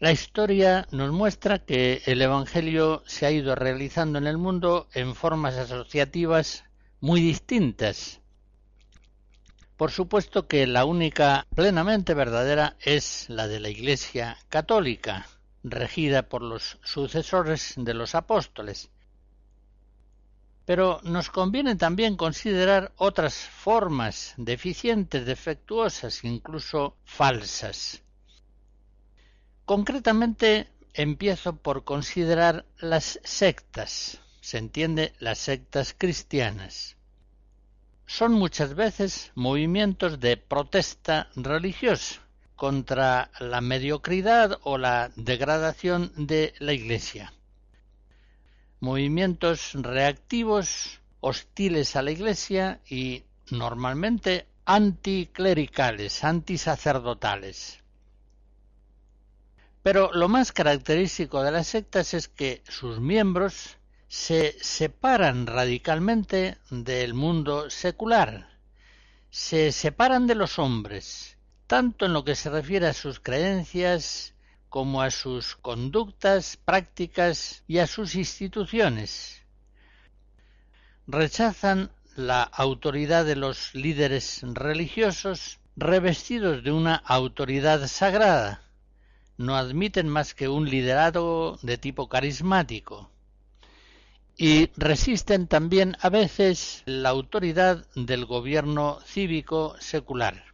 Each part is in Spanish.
La historia nos muestra que el Evangelio se ha ido realizando en el mundo en formas asociativas muy distintas. Por supuesto que la única plenamente verdadera es la de la Iglesia católica, regida por los sucesores de los apóstoles. Pero nos conviene también considerar otras formas deficientes, defectuosas, incluso falsas. Concretamente empiezo por considerar las sectas, se entiende las sectas cristianas. Son muchas veces movimientos de protesta religiosa contra la mediocridad o la degradación de la Iglesia. Movimientos reactivos, hostiles a la Iglesia y normalmente anticlericales, antisacerdotales. Pero lo más característico de las sectas es que sus miembros se separan radicalmente del mundo secular, se separan de los hombres, tanto en lo que se refiere a sus creencias como a sus conductas, prácticas y a sus instituciones. Rechazan la autoridad de los líderes religiosos revestidos de una autoridad sagrada, no admiten más que un liderazgo de tipo carismático y resisten también a veces la autoridad del gobierno cívico secular.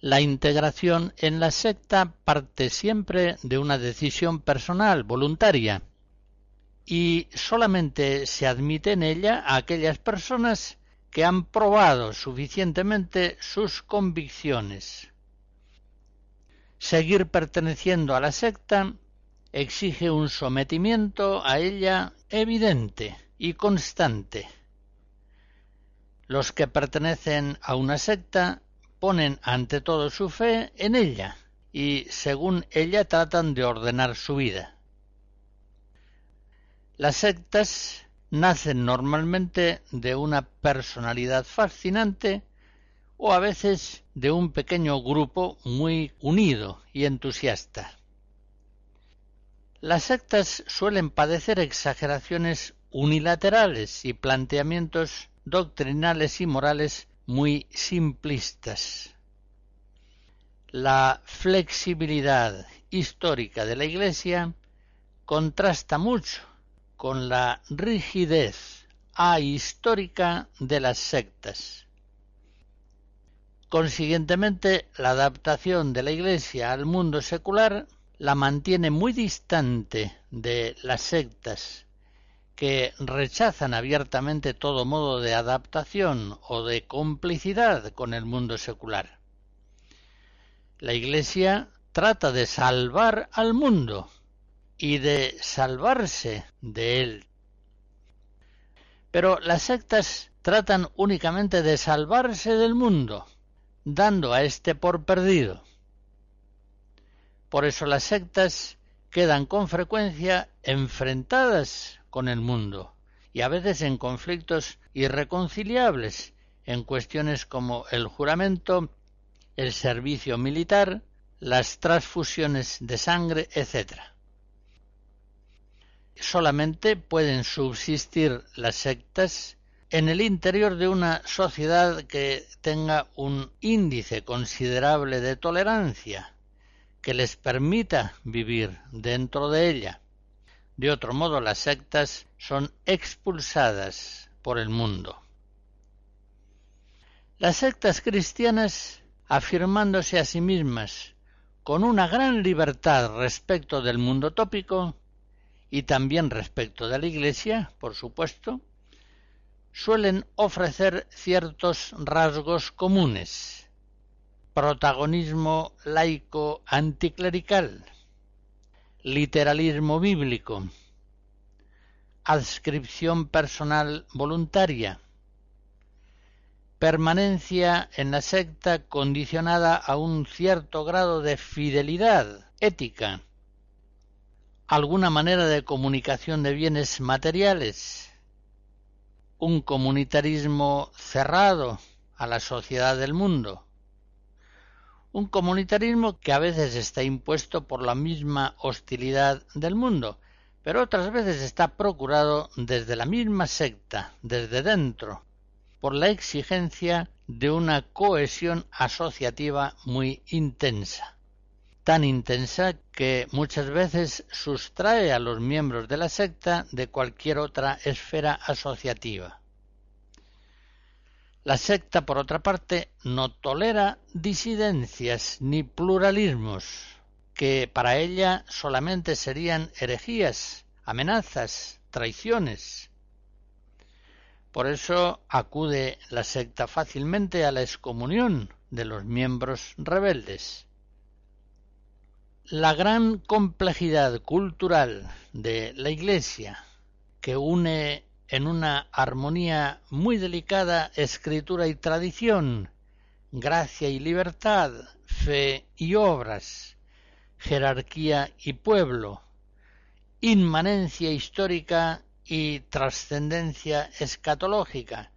La integración en la secta parte siempre de una decisión personal, voluntaria, y solamente se admite en ella a aquellas personas que han probado suficientemente sus convicciones, Seguir perteneciendo a la secta exige un sometimiento a ella evidente y constante. Los que pertenecen a una secta ponen ante todo su fe en ella y según ella tratan de ordenar su vida. Las sectas nacen normalmente de una personalidad fascinante o a veces de un pequeño grupo muy unido y entusiasta. Las sectas suelen padecer exageraciones unilaterales y planteamientos doctrinales y morales muy simplistas. La flexibilidad histórica de la Iglesia contrasta mucho con la rigidez ahistórica de las sectas. Consiguientemente, la adaptación de la Iglesia al mundo secular la mantiene muy distante de las sectas que rechazan abiertamente todo modo de adaptación o de complicidad con el mundo secular. La Iglesia trata de salvar al mundo y de salvarse de él. Pero las sectas tratan únicamente de salvarse del mundo, dando a éste por perdido. Por eso las sectas quedan con frecuencia enfrentadas con el mundo y a veces en conflictos irreconciliables en cuestiones como el juramento, el servicio militar, las transfusiones de sangre, etc. Solamente pueden subsistir las sectas en el interior de una sociedad que tenga un índice considerable de tolerancia que les permita vivir dentro de ella. De otro modo, las sectas son expulsadas por el mundo. Las sectas cristianas, afirmándose a sí mismas con una gran libertad respecto del mundo tópico y también respecto de la Iglesia, por supuesto, suelen ofrecer ciertos rasgos comunes. Protagonismo laico anticlerical, literalismo bíblico, adscripción personal voluntaria, permanencia en la secta condicionada a un cierto grado de fidelidad ética, alguna manera de comunicación de bienes materiales, un comunitarismo cerrado a la sociedad del mundo, un comunitarismo que a veces está impuesto por la misma hostilidad del mundo, pero otras veces está procurado desde la misma secta, desde dentro, por la exigencia de una cohesión asociativa muy intensa, tan intensa que muchas veces sustrae a los miembros de la secta de cualquier otra esfera asociativa. La secta, por otra parte, no tolera disidencias ni pluralismos, que para ella solamente serían herejías, amenazas, traiciones. Por eso acude la secta fácilmente a la excomunión de los miembros rebeldes. La gran complejidad cultural de la Iglesia, que une en una armonía muy delicada escritura y tradición, gracia y libertad, fe y obras, jerarquía y pueblo, inmanencia histórica y trascendencia escatológica,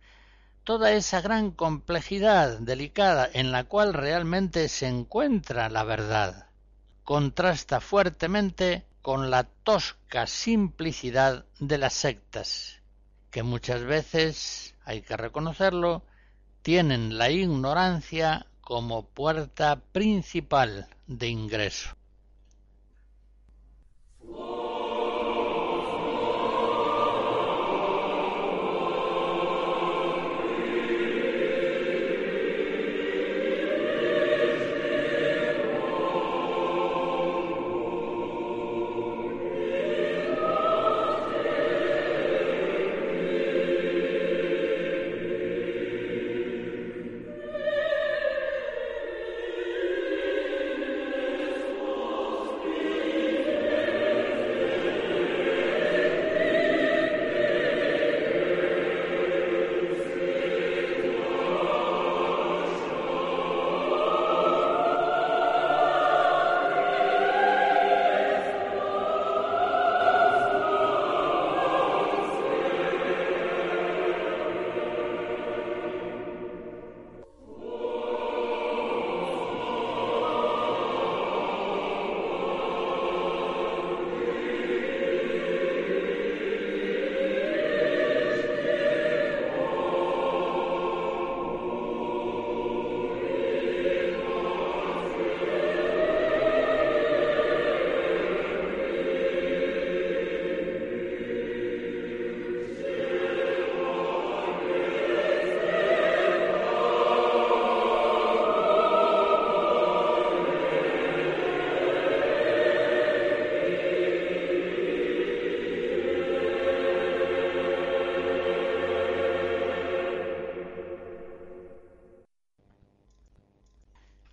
toda esa gran complejidad delicada en la cual realmente se encuentra la verdad, contrasta fuertemente con la tosca simplicidad de las sectas, que muchas veces, hay que reconocerlo, tienen la ignorancia como puerta principal de ingreso.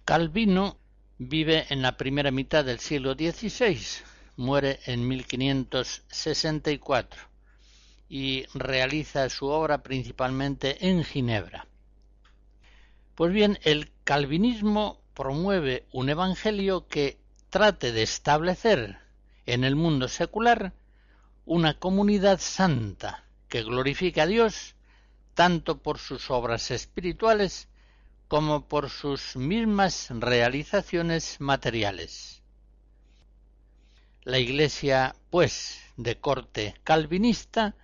Calvino vive en la primera mitad del siglo XVI, muere en 1564 y realiza su obra principalmente en Ginebra. Pues bien, el calvinismo promueve un evangelio que trate de establecer en el mundo secular una comunidad santa que glorifique a Dios tanto por sus obras espirituales como por sus mismas realizaciones materiales. La Iglesia, pues, de corte calvinista,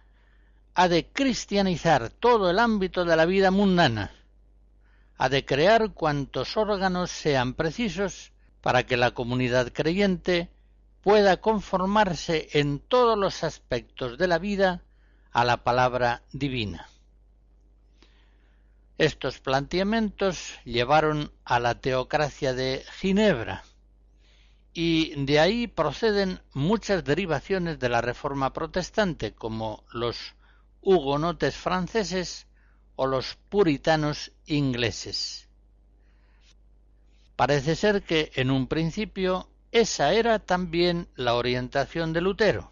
ha de cristianizar todo el ámbito de la vida mundana, ha de crear cuantos órganos sean precisos para que la comunidad creyente pueda conformarse en todos los aspectos de la vida a la palabra divina. Estos planteamientos llevaron a la teocracia de Ginebra, y de ahí proceden muchas derivaciones de la Reforma protestante, como los hugonotes franceses o los puritanos ingleses. Parece ser que en un principio esa era también la orientación de Lutero,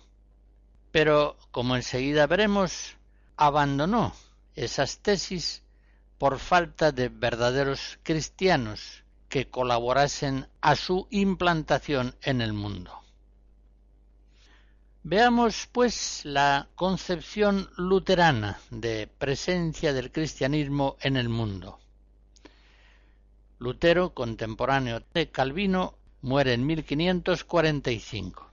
pero como enseguida veremos, abandonó esas tesis por falta de verdaderos cristianos que colaborasen a su implantación en el mundo. Veamos, pues, la concepción luterana de presencia del cristianismo en el mundo. Lutero, contemporáneo de Calvino, muere en 1545.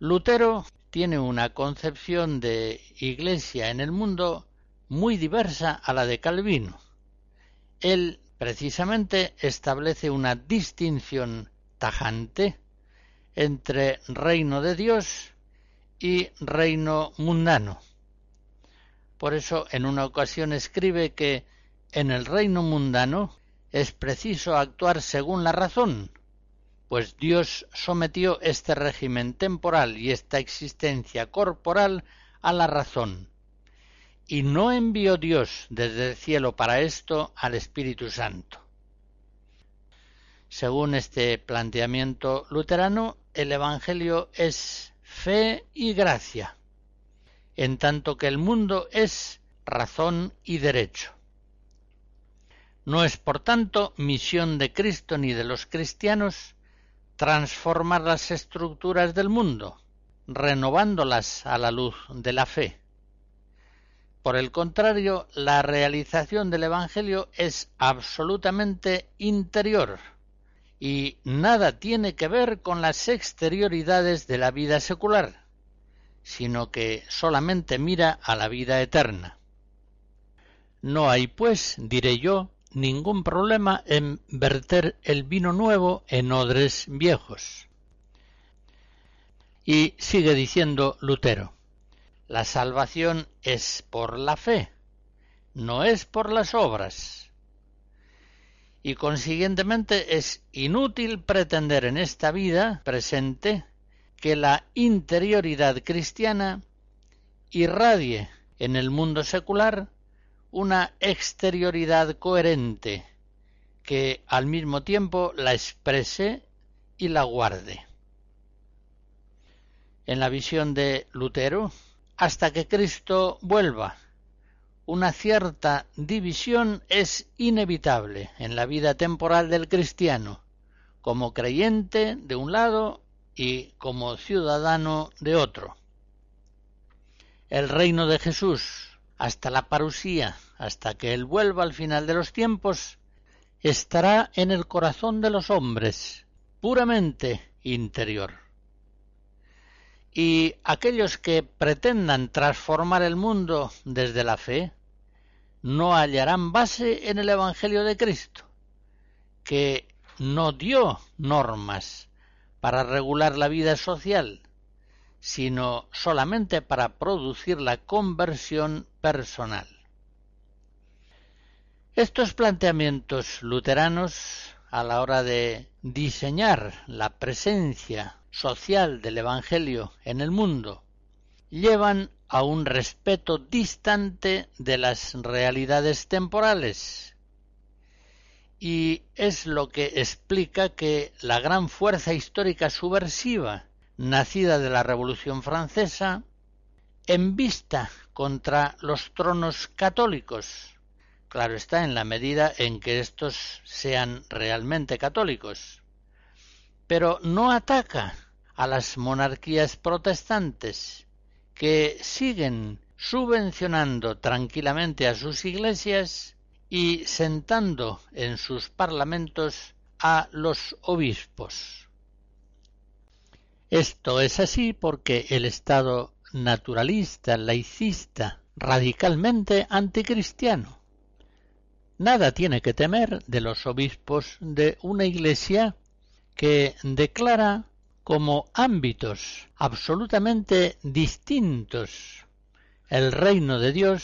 Lutero tiene una concepción de iglesia en el mundo muy diversa a la de Calvino. Él precisamente establece una distinción tajante entre reino de Dios y reino mundano. Por eso en una ocasión escribe que en el reino mundano es preciso actuar según la razón, pues Dios sometió este régimen temporal y esta existencia corporal a la razón, y no envió Dios desde el cielo para esto al Espíritu Santo. Según este planteamiento luterano, el Evangelio es fe y gracia, en tanto que el mundo es razón y derecho. No es, por tanto, misión de Cristo ni de los cristianos transformar las estructuras del mundo, renovándolas a la luz de la fe. Por el contrario, la realización del Evangelio es absolutamente interior y nada tiene que ver con las exterioridades de la vida secular, sino que solamente mira a la vida eterna. No hay, pues, diré yo, ningún problema en verter el vino nuevo en odres viejos. Y sigue diciendo Lutero, la salvación es por la fe, no es por las obras. Y consiguientemente es inútil pretender en esta vida presente que la interioridad cristiana irradie en el mundo secular una exterioridad coherente que al mismo tiempo la exprese y la guarde. En la visión de Lutero, hasta que Cristo vuelva, una cierta división es inevitable en la vida temporal del cristiano, como creyente de un lado y como ciudadano de otro. El reino de Jesús hasta la parusía, hasta que Él vuelva al final de los tiempos, estará en el corazón de los hombres, puramente interior. Y aquellos que pretendan transformar el mundo desde la fe, no hallarán base en el Evangelio de Cristo, que no dio normas para regular la vida social, sino solamente para producir la conversión personal. Estos planteamientos luteranos a la hora de diseñar la presencia social del Evangelio en el mundo llevan a un respeto distante de las realidades temporales. Y es lo que explica que la gran fuerza histórica subversiva nacida de la Revolución Francesa, en vista contra los tronos católicos. Claro está, en la medida en que estos sean realmente católicos. Pero no ataca a las monarquías protestantes, que siguen subvencionando tranquilamente a sus iglesias y sentando en sus parlamentos a los obispos. Esto es así porque el Estado naturalista, laicista, radicalmente anticristiano, nada tiene que temer de los obispos de una iglesia que declara como ámbitos absolutamente distintos el reino de Dios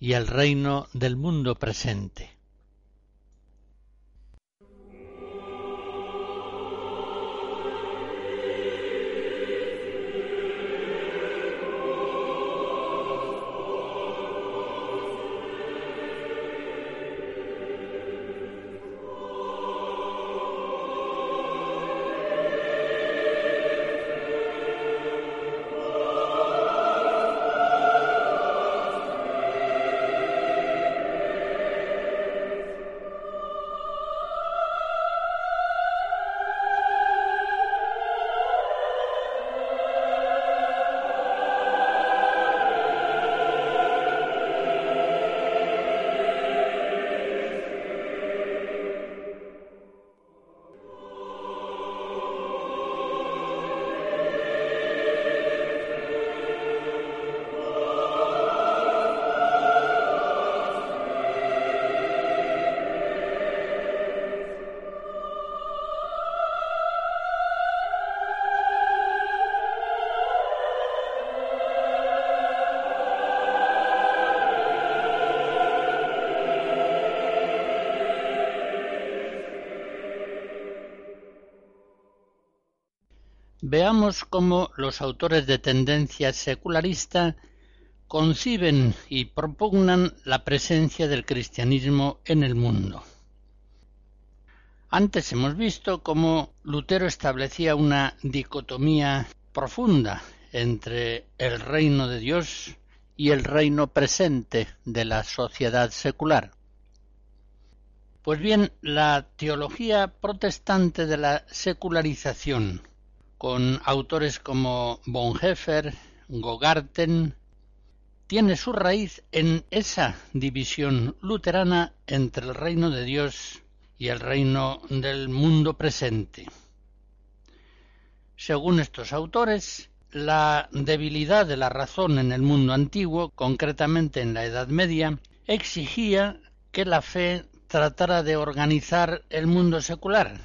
y el reino del mundo presente. Veamos cómo los autores de tendencia secularista conciben y propugnan la presencia del cristianismo en el mundo. Antes hemos visto cómo Lutero establecía una dicotomía profunda entre el reino de Dios y el reino presente de la sociedad secular. Pues bien, la teología protestante de la secularización, con autores como Bonhoeffer, Gogarten, tiene su raíz en esa división luterana entre el reino de Dios y el reino del mundo presente. Según estos autores, la debilidad de la razón en el mundo antiguo, concretamente en la Edad Media, exigía que la fe tratara de organizar el mundo secular.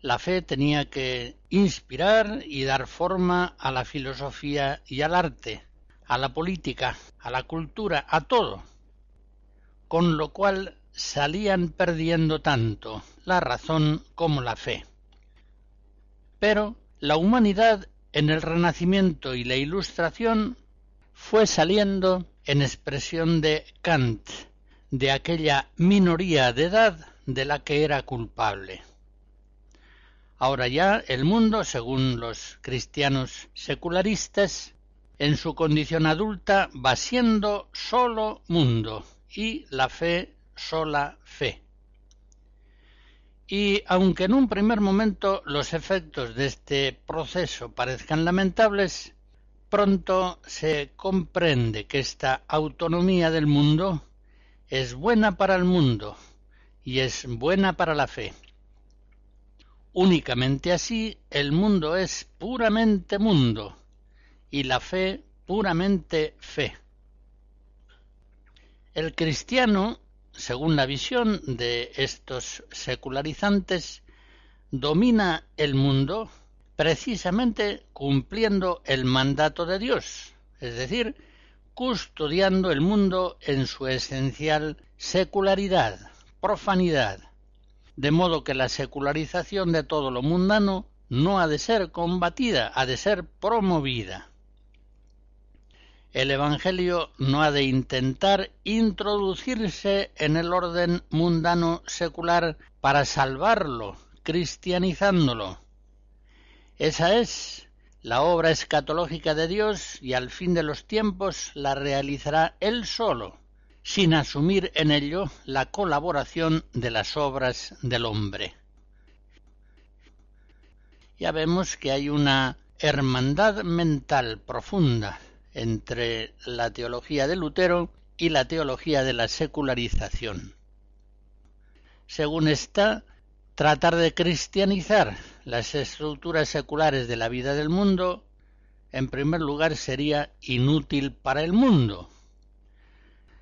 La fe tenía que inspirar y dar forma a la filosofía y al arte, a la política, a la cultura, a todo, con lo cual salían perdiendo tanto la razón como la fe. Pero la humanidad en el Renacimiento y la Ilustración fue saliendo en expresión de Kant, de aquella minoría de edad de la que era culpable. Ahora ya el mundo, según los cristianos secularistas, en su condición adulta va siendo solo mundo y la fe sola fe. Y aunque en un primer momento los efectos de este proceso parezcan lamentables, pronto se comprende que esta autonomía del mundo es buena para el mundo y es buena para la fe. Únicamente así el mundo es puramente mundo y la fe puramente fe. El cristiano, según la visión de estos secularizantes, domina el mundo precisamente cumpliendo el mandato de Dios, es decir, custodiando el mundo en su esencial secularidad, profanidad, de modo que la secularización de todo lo mundano no ha de ser combatida, ha de ser promovida. El Evangelio no ha de intentar introducirse en el orden mundano secular para salvarlo, cristianizándolo. Esa es la obra escatológica de Dios y al fin de los tiempos la realizará Él solo, sin asumir en ello la colaboración de las obras del hombre. Ya vemos que hay una hermandad mental profunda entre la teología de Lutero y la teología de la secularización. Según esta, tratar de cristianizar las estructuras seculares de la vida del mundo, en primer lugar sería inútil para el mundo.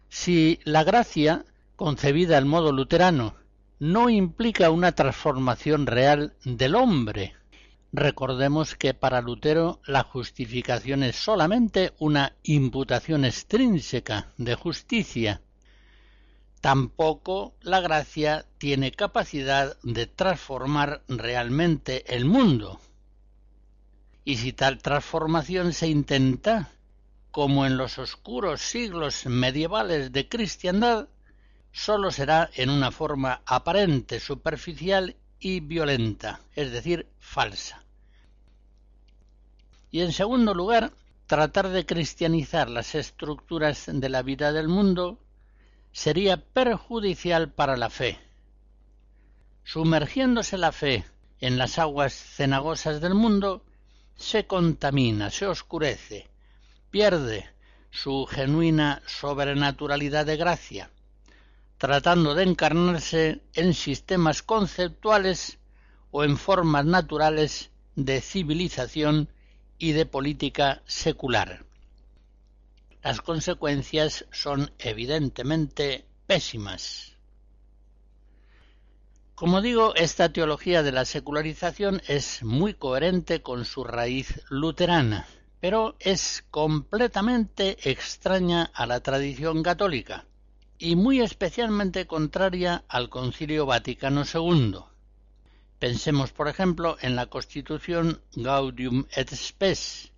Si la gracia, concebida al modo luterano, no implica una transformación real del hombre, Recordemos que para Lutero la justificación es solamente una imputación extrínseca de justicia. Tampoco la gracia tiene capacidad de transformar realmente el mundo. Y si tal transformación se intenta, como en los oscuros siglos medievales de cristiandad, sólo será en una forma aparente, superficial y violenta, es decir, falsa. Y en segundo lugar, tratar de cristianizar las estructuras de la vida del mundo sería perjudicial para la fe. Sumergiéndose la fe en las aguas cenagosas del mundo, se contamina, se oscurece, pierde su genuina sobrenaturalidad de gracia, tratando de encarnarse en sistemas conceptuales o en formas naturales de civilización y de política secular. Las consecuencias son evidentemente pésimas. Como digo, esta teología de la secularización es muy coherente con su raíz luterana, pero es completamente extraña a la tradición católica y muy especialmente contraria al Concilio Vaticano II, Pensemos, por ejemplo, en la Constitución Gaudium et Spes,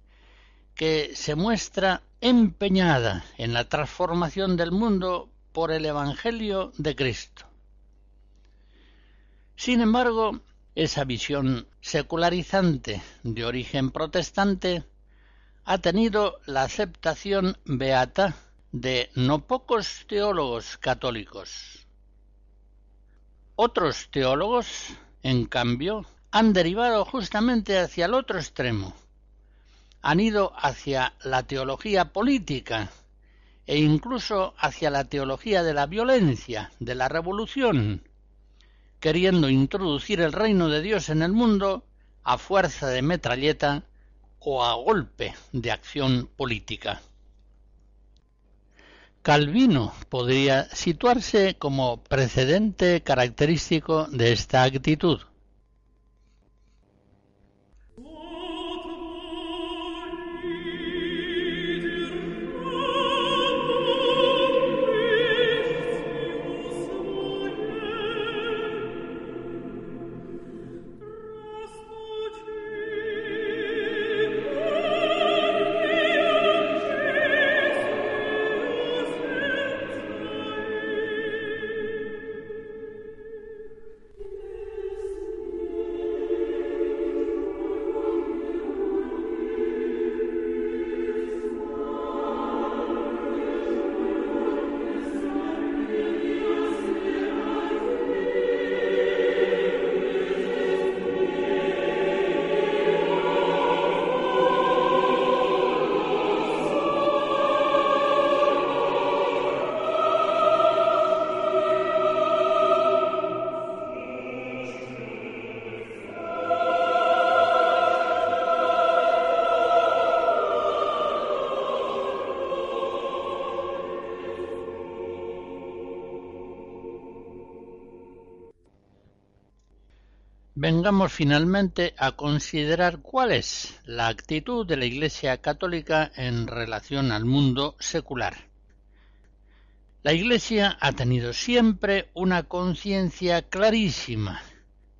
que se muestra empeñada en la transformación del mundo por el Evangelio de Cristo. Sin embargo, esa visión secularizante de origen protestante ha tenido la aceptación beata de no pocos teólogos católicos. Otros teólogos, en cambio, han derivado justamente hacia el otro extremo. Han ido hacia la teología política e incluso hacia la teología de la violencia, de la revolución, queriendo introducir el reino de Dios en el mundo a fuerza de metralleta o a golpe de acción política. Calvino podría situarse como precedente característico de esta actitud. Vengamos finalmente a considerar cuál es la actitud de la Iglesia católica en relación al mundo secular. La Iglesia ha tenido siempre una conciencia clarísima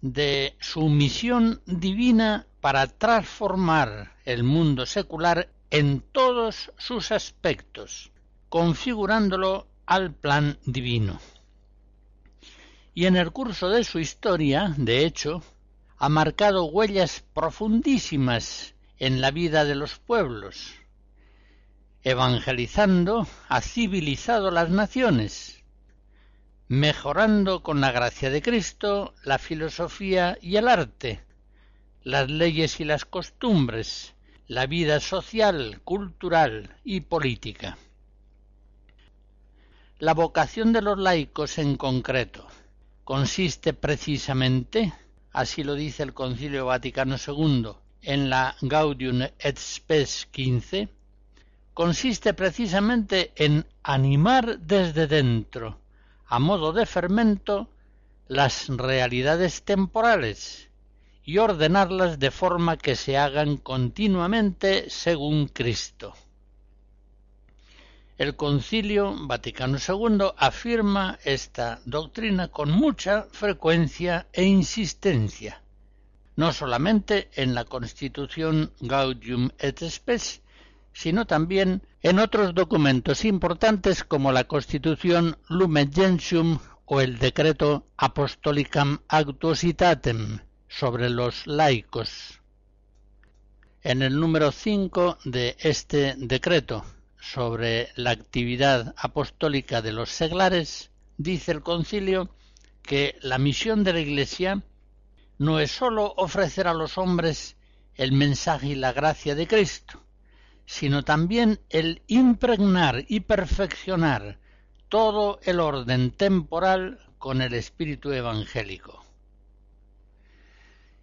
de su misión divina para transformar el mundo secular en todos sus aspectos, configurándolo al plan divino y en el curso de su historia, de hecho, ha marcado huellas profundísimas en la vida de los pueblos. Evangelizando, ha civilizado las naciones, mejorando con la gracia de Cristo la filosofía y el arte, las leyes y las costumbres, la vida social, cultural y política. La vocación de los laicos en concreto, consiste precisamente, así lo dice el Concilio Vaticano II en la Gaudium et Spes XV, consiste precisamente en animar desde dentro, a modo de fermento, las realidades temporales y ordenarlas de forma que se hagan continuamente según Cristo. El Concilio Vaticano II afirma esta doctrina con mucha frecuencia e insistencia, no solamente en la Constitución Gaudium et Spes, sino también en otros documentos importantes como la Constitución Lumen Gentium o el Decreto Apostolicam Actuositatem sobre los laicos. En el número 5 de este decreto, sobre la actividad apostólica de los seglares, dice el concilio que la misión de la Iglesia no es sólo ofrecer a los hombres el mensaje y la gracia de Cristo, sino también el impregnar y perfeccionar todo el orden temporal con el espíritu evangélico.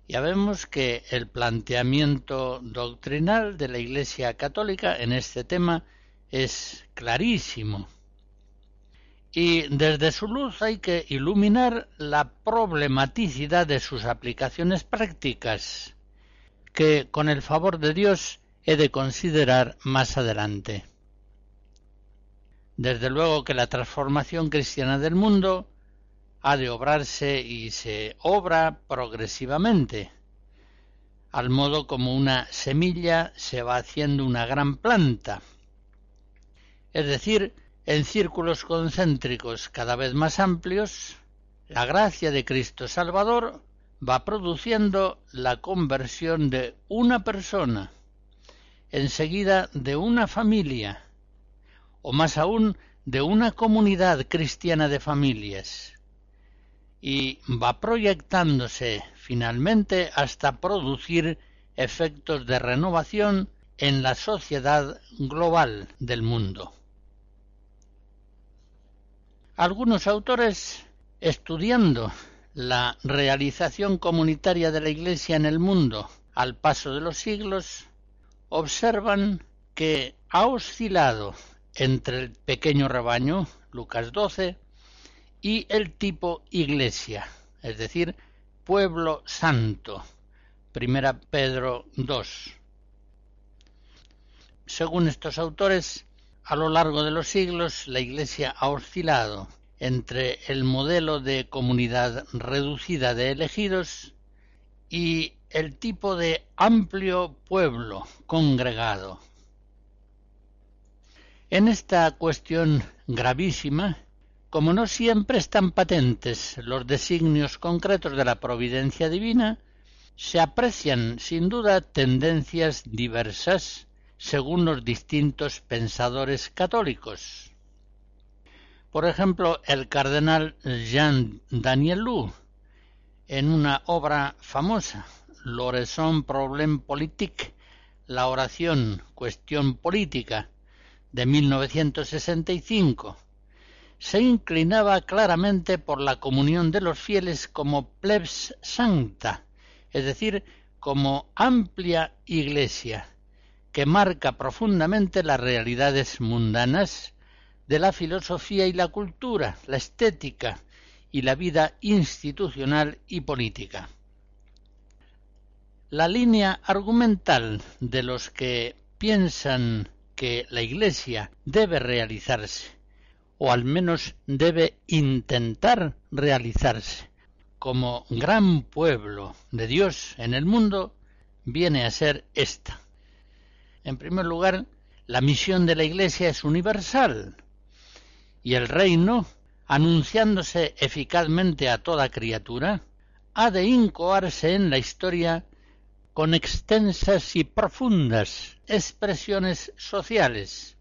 Ya vemos que el planteamiento doctrinal de la Iglesia católica en este tema es clarísimo. Y desde su luz hay que iluminar la problematicidad de sus aplicaciones prácticas, que con el favor de Dios he de considerar más adelante. Desde luego que la transformación cristiana del mundo ha de obrarse y se obra progresivamente, al modo como una semilla se va haciendo una gran planta, es decir, en círculos concéntricos cada vez más amplios, la gracia de Cristo Salvador va produciendo la conversión de una persona, enseguida de una familia, o más aún de una comunidad cristiana de familias, y va proyectándose finalmente hasta producir efectos de renovación en la sociedad global del mundo. Algunos autores, estudiando la realización comunitaria de la Iglesia en el mundo al paso de los siglos, observan que ha oscilado entre el pequeño rebaño, Lucas 12, y el tipo iglesia, es decir, pueblo santo, Primera Pedro 2. Según estos autores, a lo largo de los siglos la Iglesia ha oscilado entre el modelo de comunidad reducida de elegidos y el tipo de amplio pueblo congregado. En esta cuestión gravísima, como no siempre están patentes los designios concretos de la providencia divina, se aprecian sin duda tendencias diversas según los distintos pensadores católicos. Por ejemplo, el cardenal Jean Danielou, en una obra famosa, L'oraison problème politique, la oración, cuestión política, de 1965, se inclinaba claramente por la comunión de los fieles como plebs sancta, es decir, como amplia iglesia, que marca profundamente las realidades mundanas de la filosofía y la cultura, la estética y la vida institucional y política. La línea argumental de los que piensan que la Iglesia debe realizarse, o al menos debe intentar realizarse, como gran pueblo de Dios en el mundo, viene a ser esta. En primer lugar, la misión de la Iglesia es universal, y el reino, anunciándose eficazmente a toda criatura, ha de incoarse en la historia con extensas y profundas expresiones sociales,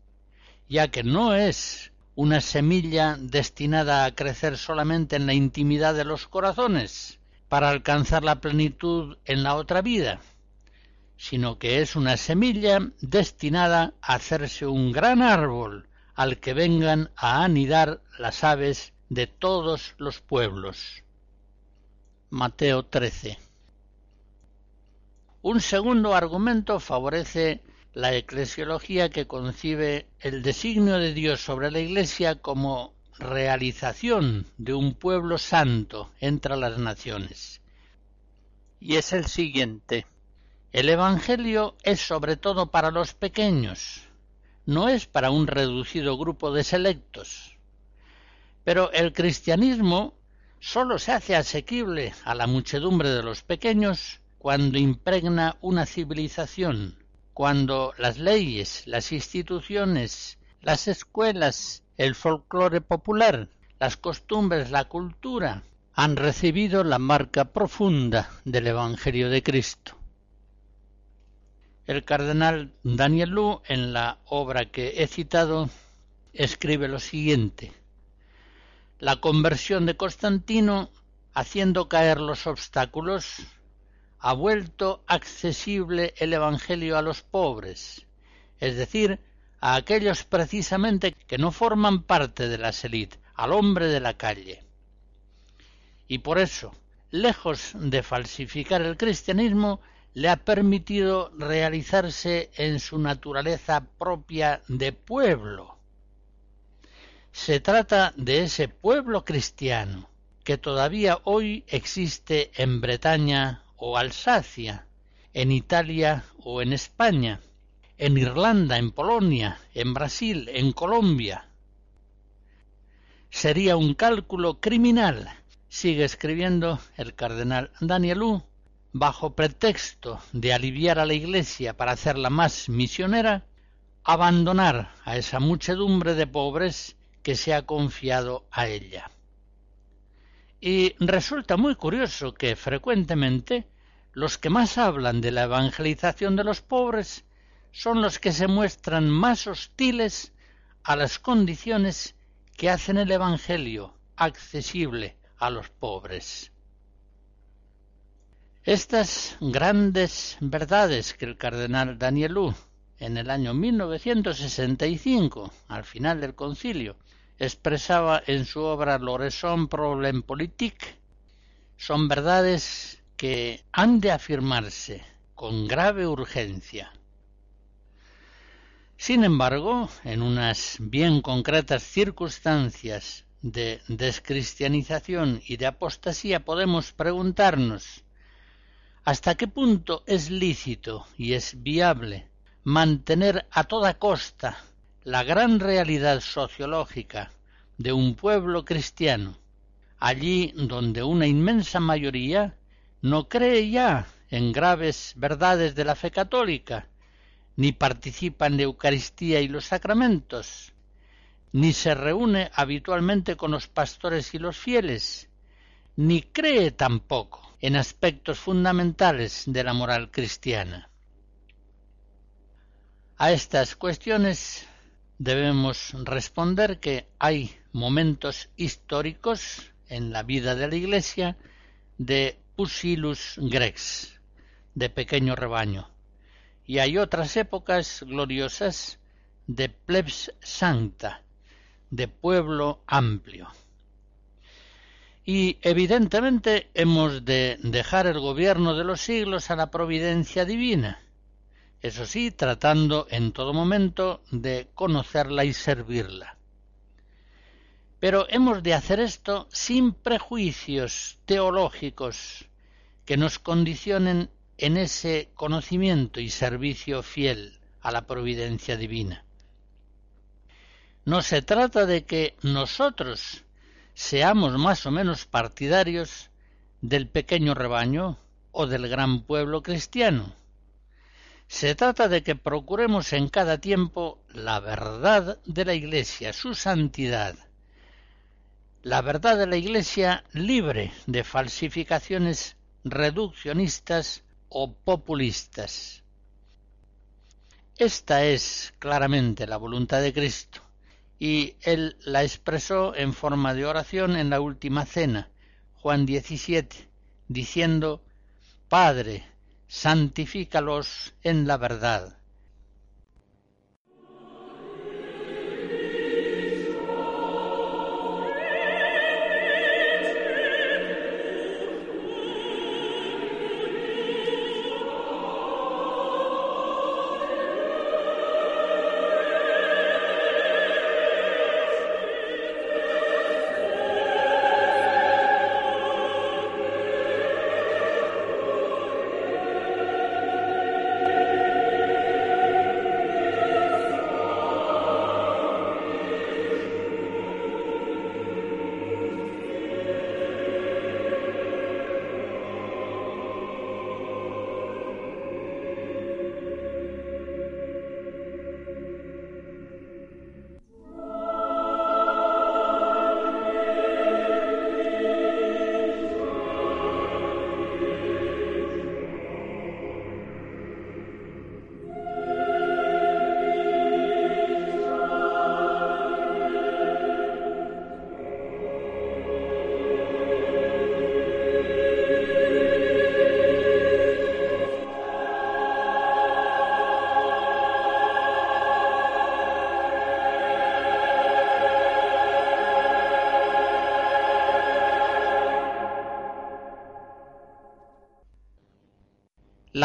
ya que no es una semilla destinada a crecer solamente en la intimidad de los corazones, para alcanzar la plenitud en la otra vida, sino que es una semilla destinada a hacerse un gran árbol al que vengan a anidar las aves de todos los pueblos. Mateo 13. Un segundo argumento favorece la eclesiología que concibe el designio de Dios sobre la Iglesia como realización de un pueblo santo entre las naciones. Y es el siguiente. El Evangelio es sobre todo para los pequeños, no es para un reducido grupo de selectos. Pero el cristianismo sólo se hace asequible a la muchedumbre de los pequeños cuando impregna una civilización, cuando las leyes, las instituciones, las escuelas, el folclore popular, las costumbres, la cultura, han recibido la marca profunda del Evangelio de Cristo. El cardenal Daniel en la obra que he citado, escribe lo siguiente. La conversión de Constantino, haciendo caer los obstáculos, ha vuelto accesible el Evangelio a los pobres, es decir, a aquellos precisamente que no forman parte de la élite, al hombre de la calle. Y por eso, lejos de falsificar el cristianismo, le ha permitido realizarse en su naturaleza propia de pueblo. Se trata de ese pueblo cristiano que todavía hoy existe en Bretaña o Alsacia, en Italia o en España, en Irlanda, en Polonia, en Brasil, en Colombia. Sería un cálculo criminal sigue escribiendo el cardenal Danielú, bajo pretexto de aliviar a la Iglesia para hacerla más misionera, abandonar a esa muchedumbre de pobres que se ha confiado a ella. Y resulta muy curioso que frecuentemente los que más hablan de la evangelización de los pobres son los que se muestran más hostiles a las condiciones que hacen el Evangelio accesible a los pobres. Estas grandes verdades que el cardenal Danielú en el año 1965, al final del concilio, expresaba en su obra L'Horizon Problem Politique, son verdades que han de afirmarse con grave urgencia. Sin embargo, en unas bien concretas circunstancias de descristianización y de apostasía podemos preguntarnos hasta qué punto es lícito y es viable mantener a toda costa la gran realidad sociológica de un pueblo cristiano, allí donde una inmensa mayoría no cree ya en graves verdades de la fe católica, ni participa en la Eucaristía y los sacramentos, ni se reúne habitualmente con los pastores y los fieles, ni cree tampoco en aspectos fundamentales de la moral cristiana. A estas cuestiones debemos responder que hay momentos históricos en la vida de la Iglesia de pusilus grex, de pequeño rebaño, y hay otras épocas gloriosas de plebs sancta, de pueblo amplio. Y evidentemente hemos de dejar el gobierno de los siglos a la providencia divina, eso sí, tratando en todo momento de conocerla y servirla. Pero hemos de hacer esto sin prejuicios teológicos que nos condicionen en ese conocimiento y servicio fiel a la providencia divina. No se trata de que nosotros seamos más o menos partidarios del pequeño rebaño o del gran pueblo cristiano, se trata de que procuremos en cada tiempo la verdad de la Iglesia, su santidad, la verdad de la Iglesia libre de falsificaciones reduccionistas o populistas. Esta es claramente la voluntad de Cristo, y él la expresó en forma de oración en la última cena, Juan 17, diciendo, Padre, santifícalos en la verdad.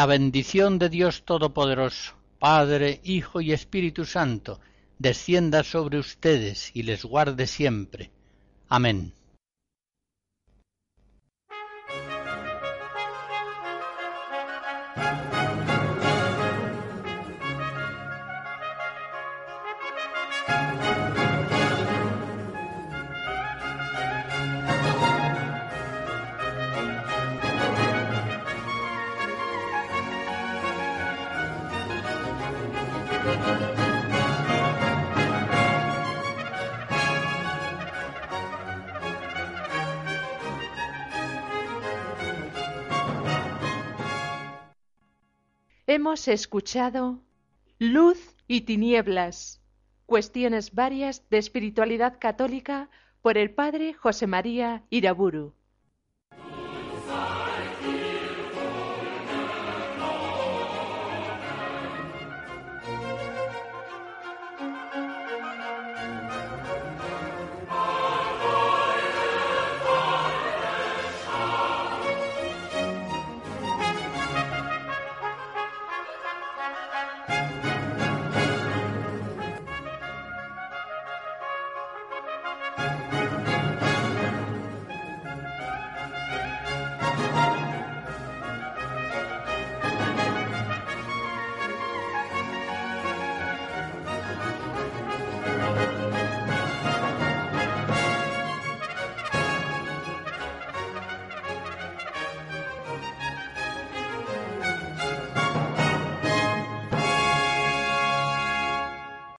La bendición de Dios Todopoderoso, Padre, Hijo y Espíritu Santo, descienda sobre ustedes y les guarde siempre. Amén. Hemos escuchado Luz y Tinieblas, cuestiones varias de espiritualidad católica por el padre José María Iraburu.